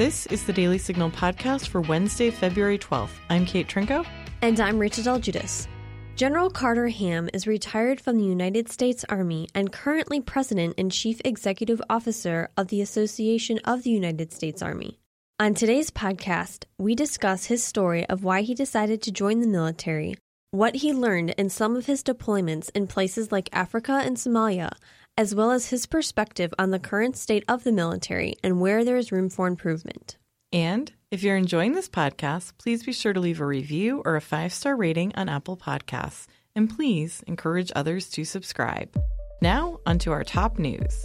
This is the Daily Signal podcast for Wednesday, February 12th. I'm Kate Trinko. And I'm Rachel Del Guidice. General Carter Ham is retired from the United States Army and currently President and Chief Executive Officer of the Association of the United States Army. On today's podcast, we discuss his story of why he decided to join the military, what he learned in some of his deployments in places like Africa and Somalia, as well as his perspective on the current state of the military and where there is room for improvement. And if you're enjoying this podcast, please be sure to leave a review or a five star rating on Apple Podcasts. And please encourage others to subscribe. Now, onto our top news.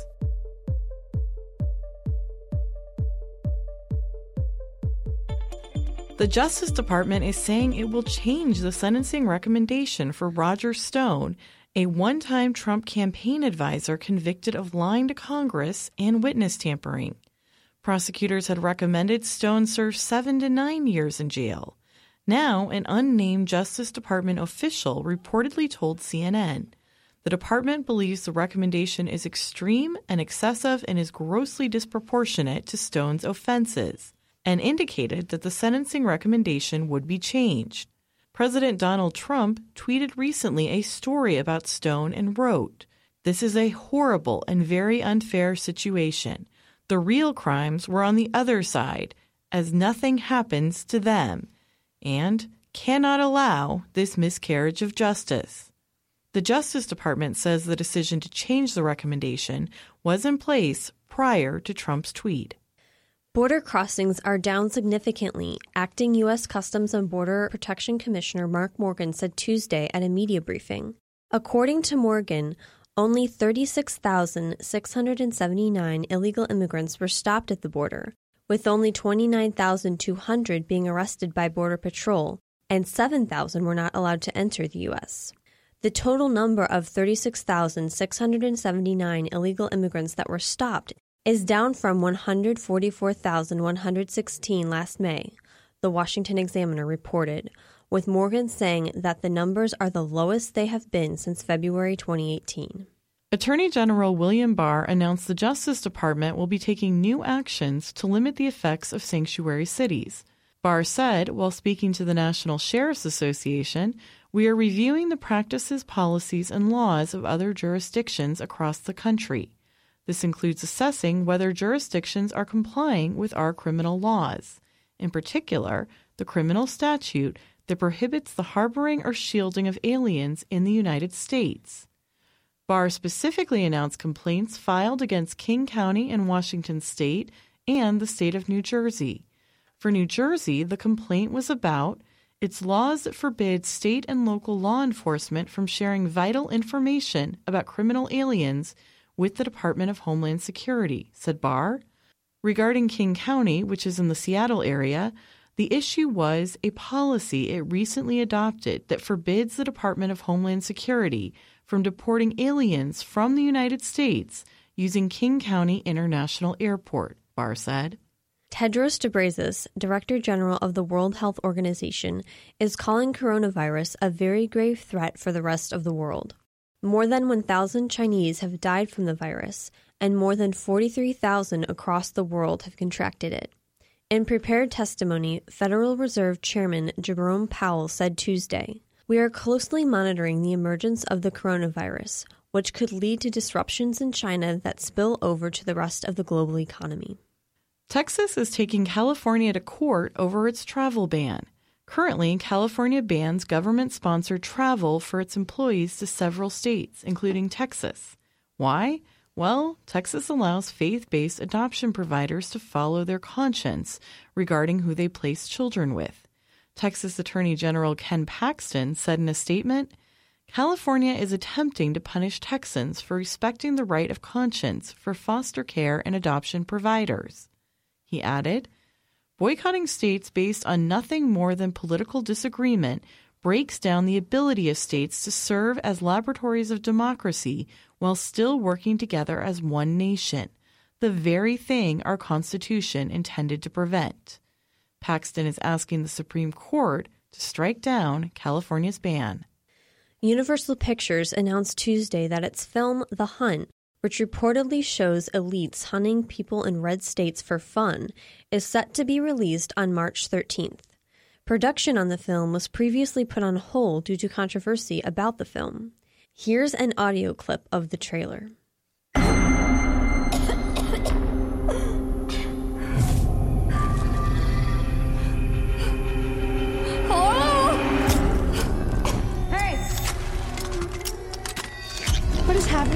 The Justice Department is saying it will change the sentencing recommendation for Roger Stone a one time Trump campaign advisor convicted of lying to Congress and witness tampering. Prosecutors had recommended Stone serve seven to nine years in jail. Now, an unnamed Justice Department official reportedly told CNN the department believes the recommendation is extreme and excessive and is grossly disproportionate to Stone's offenses, and indicated that the sentencing recommendation would be changed. President Donald Trump tweeted recently a story about Stone and wrote, This is a horrible and very unfair situation. The real crimes were on the other side, as nothing happens to them, and cannot allow this miscarriage of justice. The Justice Department says the decision to change the recommendation was in place prior to Trump's tweet. Border crossings are down significantly, acting U.S. Customs and Border Protection Commissioner Mark Morgan said Tuesday at a media briefing. According to Morgan, only 36,679 illegal immigrants were stopped at the border, with only 29,200 being arrested by Border Patrol, and 7,000 were not allowed to enter the U.S. The total number of 36,679 illegal immigrants that were stopped is down from 144,116 last May, the Washington Examiner reported, with Morgan saying that the numbers are the lowest they have been since February 2018. Attorney General William Barr announced the Justice Department will be taking new actions to limit the effects of sanctuary cities. Barr said, while speaking to the National Sheriff's Association, we are reviewing the practices, policies, and laws of other jurisdictions across the country. This includes assessing whether jurisdictions are complying with our criminal laws, in particular, the criminal statute that prohibits the harboring or shielding of aliens in the United States. Barr specifically announced complaints filed against King County in Washington state and the state of New Jersey. For New Jersey, the complaint was about its laws that forbid state and local law enforcement from sharing vital information about criminal aliens with the Department of Homeland Security, said Barr. Regarding King County, which is in the Seattle area, the issue was a policy it recently adopted that forbids the Department of Homeland Security from deporting aliens from the United States using King County International Airport, Barr said. Tedros Ghebreyesus, Director General of the World Health Organization, is calling coronavirus a very grave threat for the rest of the world. More than 1,000 Chinese have died from the virus, and more than 43,000 across the world have contracted it. In prepared testimony, Federal Reserve Chairman Jerome Powell said Tuesday We are closely monitoring the emergence of the coronavirus, which could lead to disruptions in China that spill over to the rest of the global economy. Texas is taking California to court over its travel ban. Currently, California bans government sponsored travel for its employees to several states, including Texas. Why? Well, Texas allows faith based adoption providers to follow their conscience regarding who they place children with. Texas Attorney General Ken Paxton said in a statement California is attempting to punish Texans for respecting the right of conscience for foster care and adoption providers. He added, Boycotting states based on nothing more than political disagreement breaks down the ability of states to serve as laboratories of democracy while still working together as one nation, the very thing our Constitution intended to prevent. Paxton is asking the Supreme Court to strike down California's ban. Universal Pictures announced Tuesday that its film The Hunt which reportedly shows elites hunting people in red states for fun, is set to be released on March 13th. Production on the film was previously put on hold due to controversy about the film. Here's an audio clip of the trailer.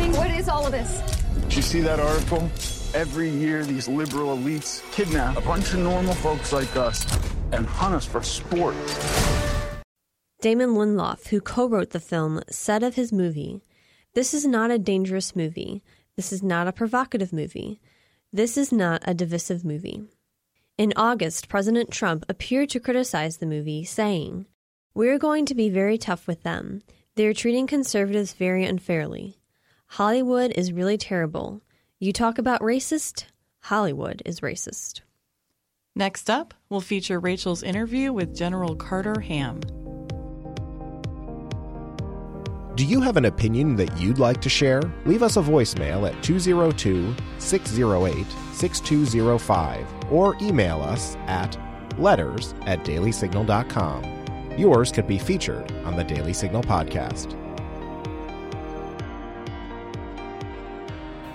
What is happening? What is all of this? Did you see that article? Every year, these liberal elites kidnap a bunch of normal folks like us and hunt us for sport. Damon Lindelof, who co wrote the film, said of his movie This is not a dangerous movie. This is not a provocative movie. This is not a divisive movie. In August, President Trump appeared to criticize the movie, saying, We're going to be very tough with them. They're treating conservatives very unfairly. Hollywood is really terrible. You talk about racist? Hollywood is racist. Next up, we'll feature Rachel's interview with General Carter Ham. Do you have an opinion that you'd like to share? Leave us a voicemail at 202 608 6205 or email us at letters at dailysignal.com. Yours could be featured on the Daily Signal podcast.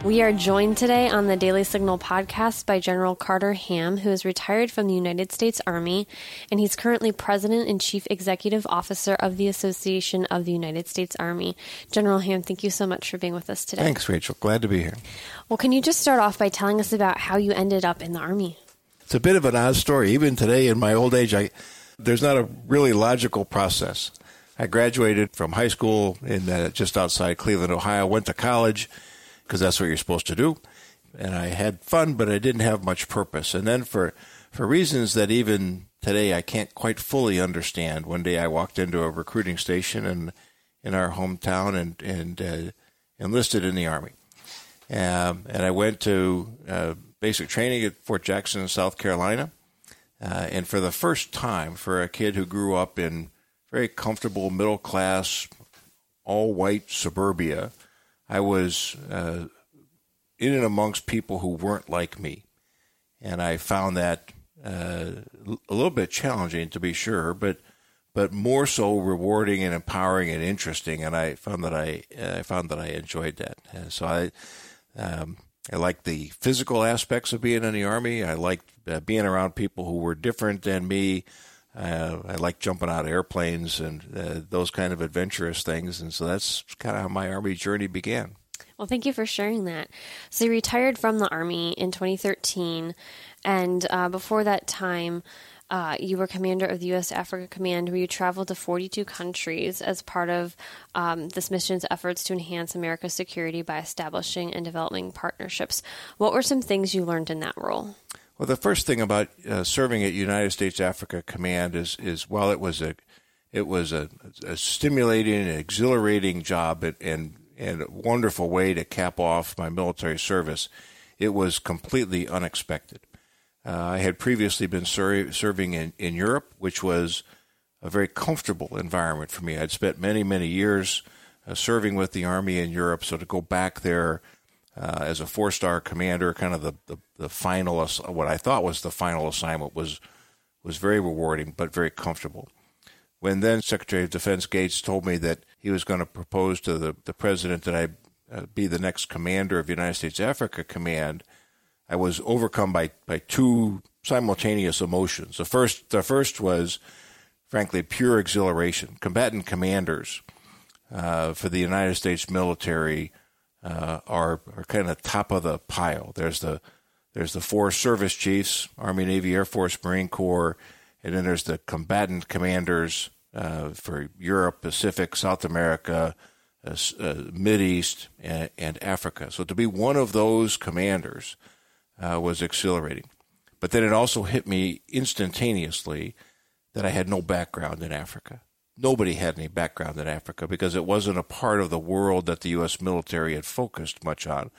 We are joined today on the Daily Signal podcast by General Carter Ham, who is retired from the United States Army, and he's currently President and Chief Executive Officer of the Association of the United States Army. General Ham, thank you so much for being with us today. Thanks, Rachel. Glad to be here. Well, can you just start off by telling us about how you ended up in the Army? It's a bit of an odd story. Even today, in my old age, I there's not a really logical process. I graduated from high school in uh, just outside Cleveland, Ohio. Went to college because that's what you're supposed to do. And I had fun, but I didn't have much purpose. And then for for reasons that even today I can't quite fully understand, one day I walked into a recruiting station in in our hometown and and uh, enlisted in the army. Um, and I went to uh, basic training at Fort Jackson, South Carolina. Uh, and for the first time, for a kid who grew up in very comfortable middle class, all white suburbia, I was uh, in and amongst people who weren't like me, and I found that uh, a little bit challenging to be sure, but but more so rewarding and empowering and interesting. And I found that I I found that I enjoyed that. And so I. Um, I liked the physical aspects of being in the army. I liked uh, being around people who were different than me. Uh, I like jumping out of airplanes and uh, those kind of adventurous things. And so that's kind of how my Army journey began. Well, thank you for sharing that. So, you retired from the Army in 2013. And uh, before that time, uh, you were commander of the U.S. Africa Command, where you traveled to 42 countries as part of um, this mission's efforts to enhance America's security by establishing and developing partnerships. What were some things you learned in that role? Well, the first thing about uh, serving at United States Africa Command is is while it was a it was a, a stimulating exhilarating job and, and and a wonderful way to cap off my military service, it was completely unexpected. Uh, I had previously been ser- serving in, in Europe, which was a very comfortable environment for me. I'd spent many, many years uh, serving with the Army in Europe, so to go back there uh, as a four star commander, kind of the, the, the final, what I thought was the final assignment, was, was very rewarding but very comfortable. When then Secretary of Defense Gates told me that he was going to propose to the, the president that I uh, be the next commander of United States Africa Command, I was overcome by, by two simultaneous emotions. The first, the first was, frankly, pure exhilaration. Combatant commanders uh, for the United States military uh, are are kind of top of the pile. There's the there's the four service chiefs: Army, Navy, Air Force, Marine Corps, and then there's the combatant commanders uh, for Europe, Pacific, South America, uh, uh Mid East, and, and, Africa. So to be one of those commanders uh, was exhilarating. But then it also hit me instantaneously that I had no background in Africa. Nobody had any background in Africa because it wasn't a part of the world that the U.S. military had focused much on.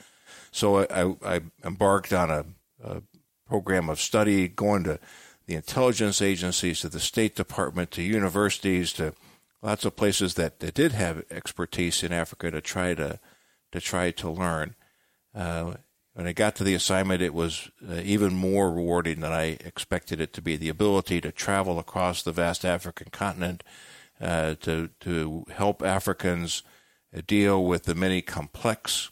So I, I, embarked on a, a program of study, going to the intelligence agencies, to the State Department, to universities, to lots of places that, that did have expertise in Africa to try to to try to learn. Uh, when I got to the assignment, it was uh, even more rewarding than I expected it to be. The ability to travel across the vast African continent, uh, to to help Africans deal with the many complex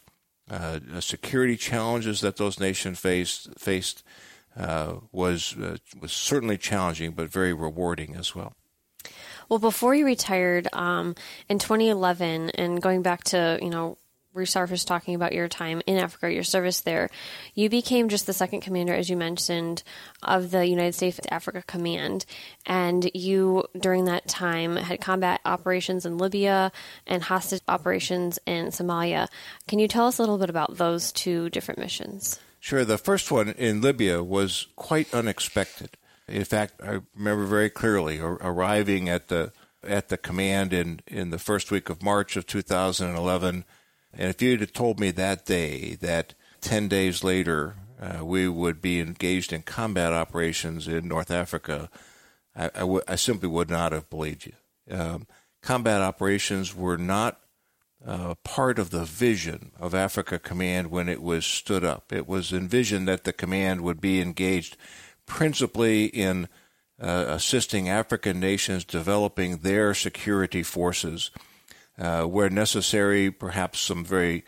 uh, security challenges that those nations faced faced uh, was uh, was certainly challenging, but very rewarding as well. Well, before you retired um, in 2011, and going back to you know resurfaced talking about your time in Africa, your service there. You became just the second commander, as you mentioned, of the United States Africa Command. And you, during that time, had combat operations in Libya and hostage operations in Somalia. Can you tell us a little bit about those two different missions? Sure. The first one in Libya was quite unexpected. In fact, I remember very clearly arriving at the at the command in, in the first week of March of 2011 and if you'd have told me that day that 10 days later uh, we would be engaged in combat operations in North Africa, I, I, w- I simply would not have believed you. Um, combat operations were not uh, part of the vision of Africa Command when it was stood up. It was envisioned that the command would be engaged principally in uh, assisting African nations developing their security forces uh, where necessary, perhaps some very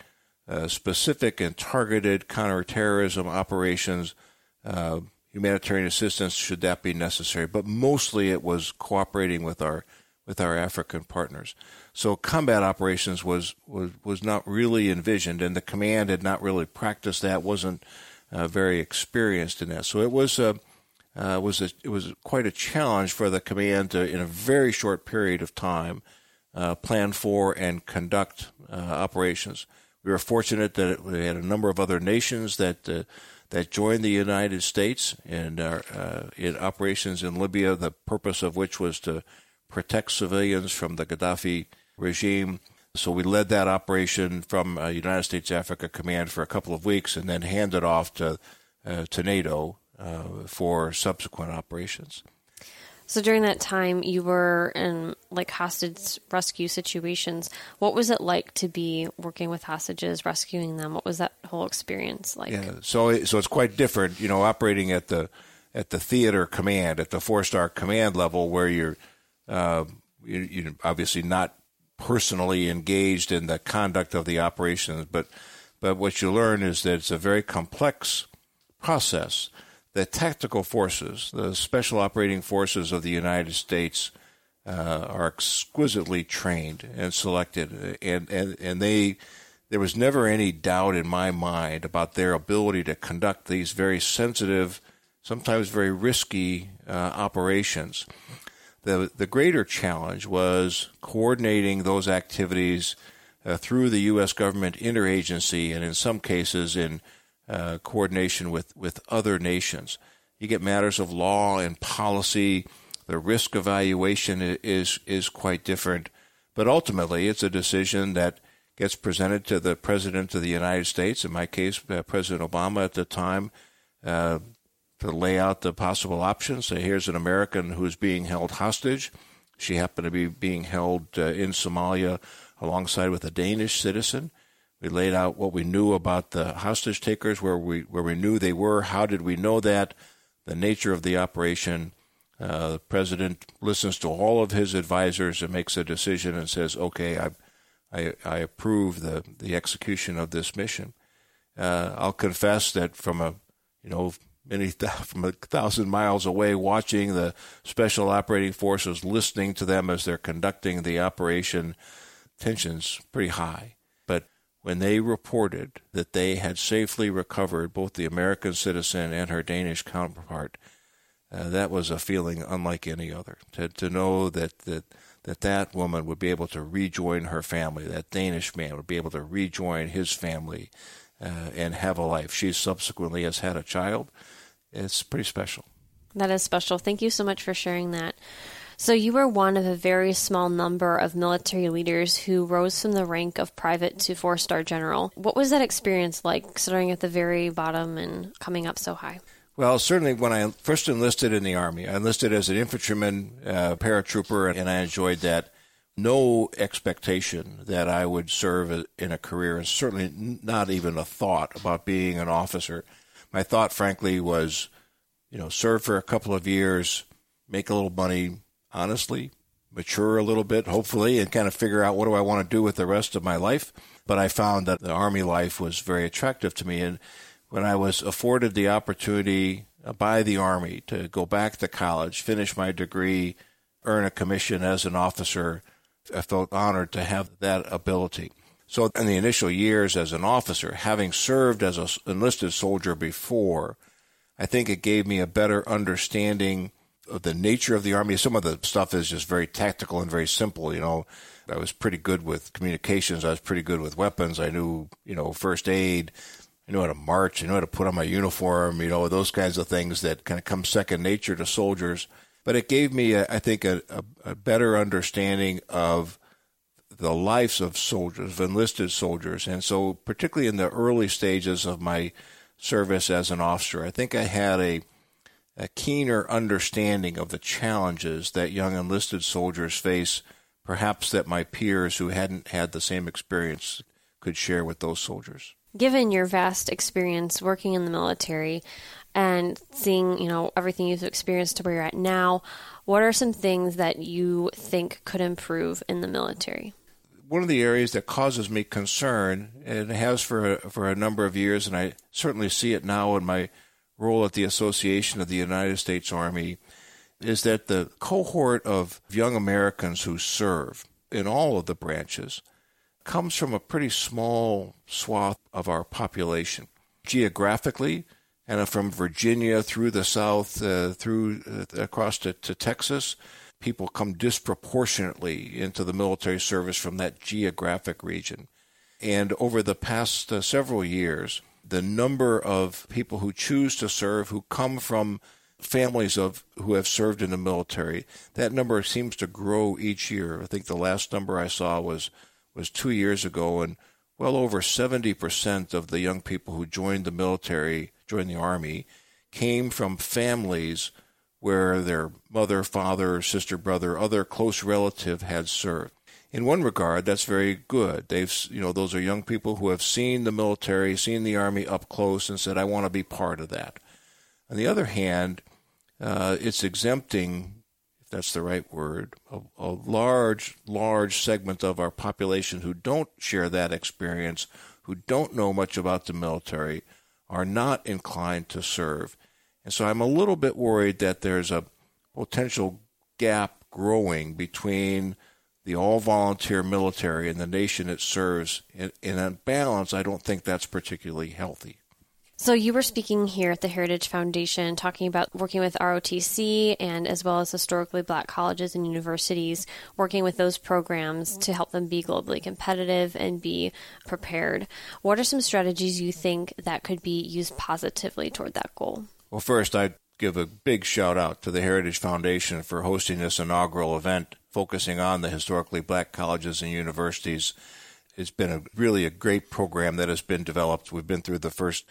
uh, specific and targeted counterterrorism operations, uh, humanitarian assistance should that be necessary. But mostly it was cooperating with our with our African partners. So combat operations was was was not really envisioned, and the command had not really practiced that. wasn't uh, very experienced in that. So it was a uh, was a, it was quite a challenge for the command to, in a very short period of time, uh, plan for and conduct uh, operations. We were fortunate that we had a number of other nations that uh, that joined the United States in uh, in operations in Libya. The purpose of which was to protect civilians from the Gaddafi regime. So we led that operation from uh, United States Africa Command for a couple of weeks, and then handed off to to NATO for subsequent operations. So during that time, you were in like hostage rescue situations. What was it like to be working with hostages, rescuing them? What was that whole experience like? Yeah, so so it's quite different, you know, operating at the at the theater command, at the four star command level, where you're uh, you, you're obviously not personally engaged in the conduct of the operations, but but what you learn is that it's a very complex process the tactical forces, the special operating forces of the United States, uh, are exquisitely trained and selected, and, and and they there was never any doubt in my mind about their ability to conduct these very sensitive, sometimes very risky uh, operations. The the greater challenge was coordinating those activities uh, through the U.S. government interagency, and in some cases in uh, coordination with, with other nations. You get matters of law and policy. The risk evaluation is is quite different, but ultimately it's a decision that gets presented to the president of the United States. In my case, uh, President Obama at the time, uh, to lay out the possible options. Say, here's an American who's being held hostage. She happened to be being held uh, in Somalia alongside with a Danish citizen. We laid out what we knew about the hostage takers, where we where we knew they were. How did we know that? The nature of the operation. Uh, the president listens to all of his advisors and makes a decision and says, "Okay, I, I, I approve the the execution of this mission." Uh, I'll confess that from a you know many th- from a thousand miles away, watching the special operating forces, listening to them as they're conducting the operation, tensions pretty high when they reported that they had safely recovered both the American citizen and her Danish counterpart, uh, that was a feeling unlike any other. To, to know that, that that that woman would be able to rejoin her family, that Danish man would be able to rejoin his family uh, and have a life. She subsequently has had a child. It's pretty special. That is special. Thank you so much for sharing that. So you were one of a very small number of military leaders who rose from the rank of private to four star general. What was that experience like, starting at the very bottom and coming up so high? Well, certainly when I first enlisted in the Army, I enlisted as an infantryman, uh, paratrooper, and I enjoyed that. no expectation that I would serve in a career, and certainly not even a thought about being an officer. My thought, frankly, was, you know, serve for a couple of years, make a little money, honestly, mature a little bit, hopefully, and kind of figure out what do I want to do with the rest of my life. But I found that the Army life was very attractive to me. And when I was afforded the opportunity by the Army to go back to college, finish my degree, earn a commission as an officer, I felt honored to have that ability. So, in the initial years as an officer, having served as an enlisted soldier before, I think it gave me a better understanding the nature of the Army. Some of the stuff is just very tactical and very simple. You know, I was pretty good with communications. I was pretty good with weapons. I knew, you know, first aid. I knew how to march. I knew how to put on my uniform. You know, those kinds of things that kind of come second nature to soldiers. But it gave me, uh, I think, a, a, a better understanding of the lives of soldiers, of enlisted soldiers. And so, particularly in the early stages of my service as an officer, I think I had a a keener understanding of the challenges that young enlisted soldiers face, perhaps that my peers who hadn't had the same experience could share with those soldiers. Given your vast experience working in the military and seeing, you know, everything you've experienced to where you're at now, what are some things that you think could improve in the military? One of the areas that causes me concern, and has for for a number of years, and I certainly see it now in my role at the Association of the United States Army is that the cohort of young Americans who serve in all of the branches comes from a pretty small swath of our population. Geographically, and from Virginia through the South, uh, through uh, across to, to Texas, people come disproportionately into the military service from that geographic region. And over the past uh, several years, the number of people who choose to serve who come from families of who have served in the military that number seems to grow each year. I think the last number i saw was was 2 years ago and well over 70% of the young people who joined the military joined the army came from families where their mother father sister brother other close relative had served in one regard, that's very good. They've, you know, those are young people who have seen the military, seen the army up close, and said, "I want to be part of that." On the other hand, uh, it's exempting, if that's the right word, a, a large, large segment of our population who don't share that experience, who don't know much about the military, are not inclined to serve, and so I'm a little bit worried that there's a potential gap growing between the all volunteer military and the nation it serves. In, in a balance, I don't think that's particularly healthy. So, you were speaking here at the Heritage Foundation, talking about working with ROTC and as well as historically black colleges and universities, working with those programs to help them be globally competitive and be prepared. What are some strategies you think that could be used positively toward that goal? Well, first, I'd give a big shout out to the Heritage Foundation for hosting this inaugural event focusing on the historically black colleges and universities. It's been a really a great program that has been developed. We've been through the first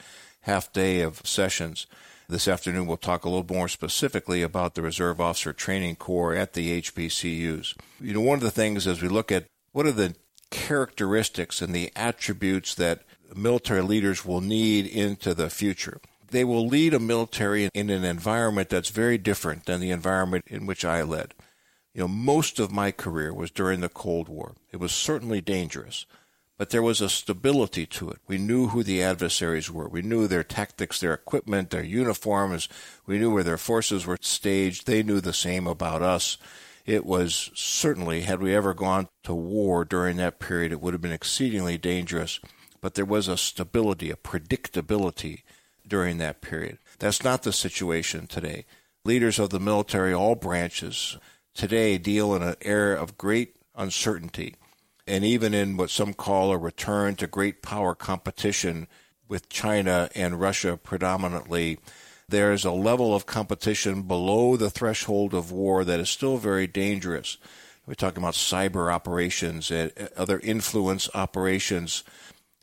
half day of sessions. This afternoon, we'll talk a little more specifically about the Reserve Officer Training Corps at the HBCUs. You know, one of the things as we look at what are the characteristics and the attributes that military leaders will need into the future. They will lead a military in an environment that's very different than the environment in which I led. You know, most of my career was during the Cold War. It was certainly dangerous, but there was a stability to it. We knew who the adversaries were. We knew their tactics, their equipment, their uniforms. We knew where their forces were staged. They knew the same about us. It was certainly, had we ever gone to war during that period, it would have been exceedingly dangerous. But there was a stability, a predictability during that period. That's not the situation today. Leaders of the military, all branches, today deal in an era of great uncertainty, and even in what some call a return to great power competition with China and Russia predominantly, there is a level of competition below the threshold of war that is still very dangerous. We're talking about cyber operations and uh, other influence operations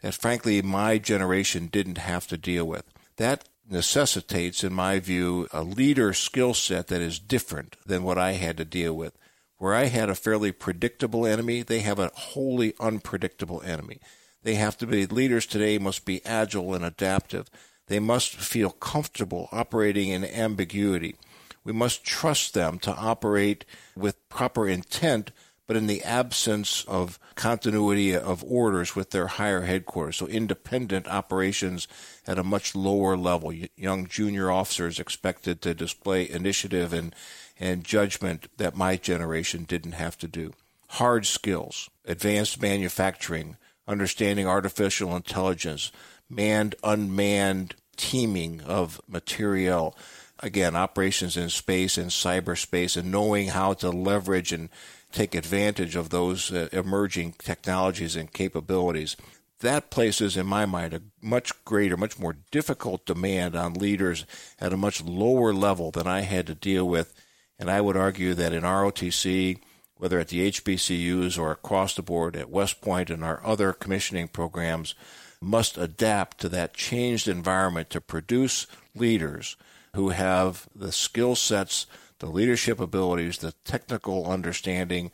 that, frankly, my generation didn't have to deal with. That necessitates, in my view, a leader skill set that is different than what I had to deal with. Where I had a fairly predictable enemy, they have a wholly unpredictable enemy. They have to be leaders today must be agile and adaptive. They must feel comfortable operating in ambiguity. We must trust them to operate with proper intent, but in the absence of continuity of orders with their higher headquarters. So independent operations at a much lower level. Young junior officers expected to display initiative and, and judgment that my generation didn't have to do. Hard skills, advanced manufacturing, understanding artificial intelligence, manned, unmanned teaming of material, again, operations in space and cyberspace, and knowing how to leverage and take advantage of those uh, emerging technologies and capabilities. That places, in my mind, a much greater, much more difficult demand on leaders at a much lower level than I had to deal with. And I would argue that in ROTC, whether at the HBCUs or across the board at West Point and our other commissioning programs, must adapt to that changed environment to produce leaders who have the skill sets, the leadership abilities, the technical understanding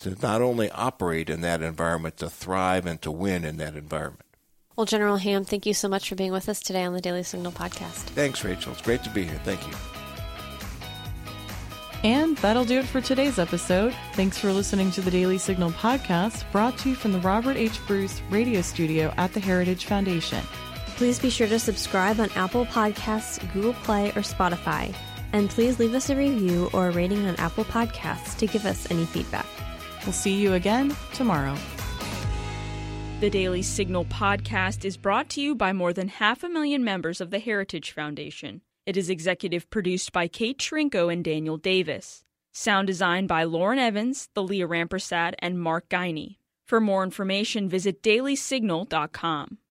to not only operate in that environment, to thrive and to win in that environment. Well, General Ham, thank you so much for being with us today on the Daily Signal podcast. Thanks, Rachel. It's great to be here. Thank you. And that'll do it for today's episode. Thanks for listening to the Daily Signal podcast, brought to you from the Robert H. Bruce radio studio at the Heritage Foundation. Please be sure to subscribe on Apple Podcasts, Google Play, or Spotify. And please leave us a review or a rating on Apple Podcasts to give us any feedback. We'll see you again tomorrow. The Daily Signal podcast is brought to you by more than half a million members of the Heritage Foundation. It is executive produced by Kate Trinko and Daniel Davis. Sound design by Lauren Evans, the Leah Rampersad, and Mark Geiny. For more information, visit dailysignal.com.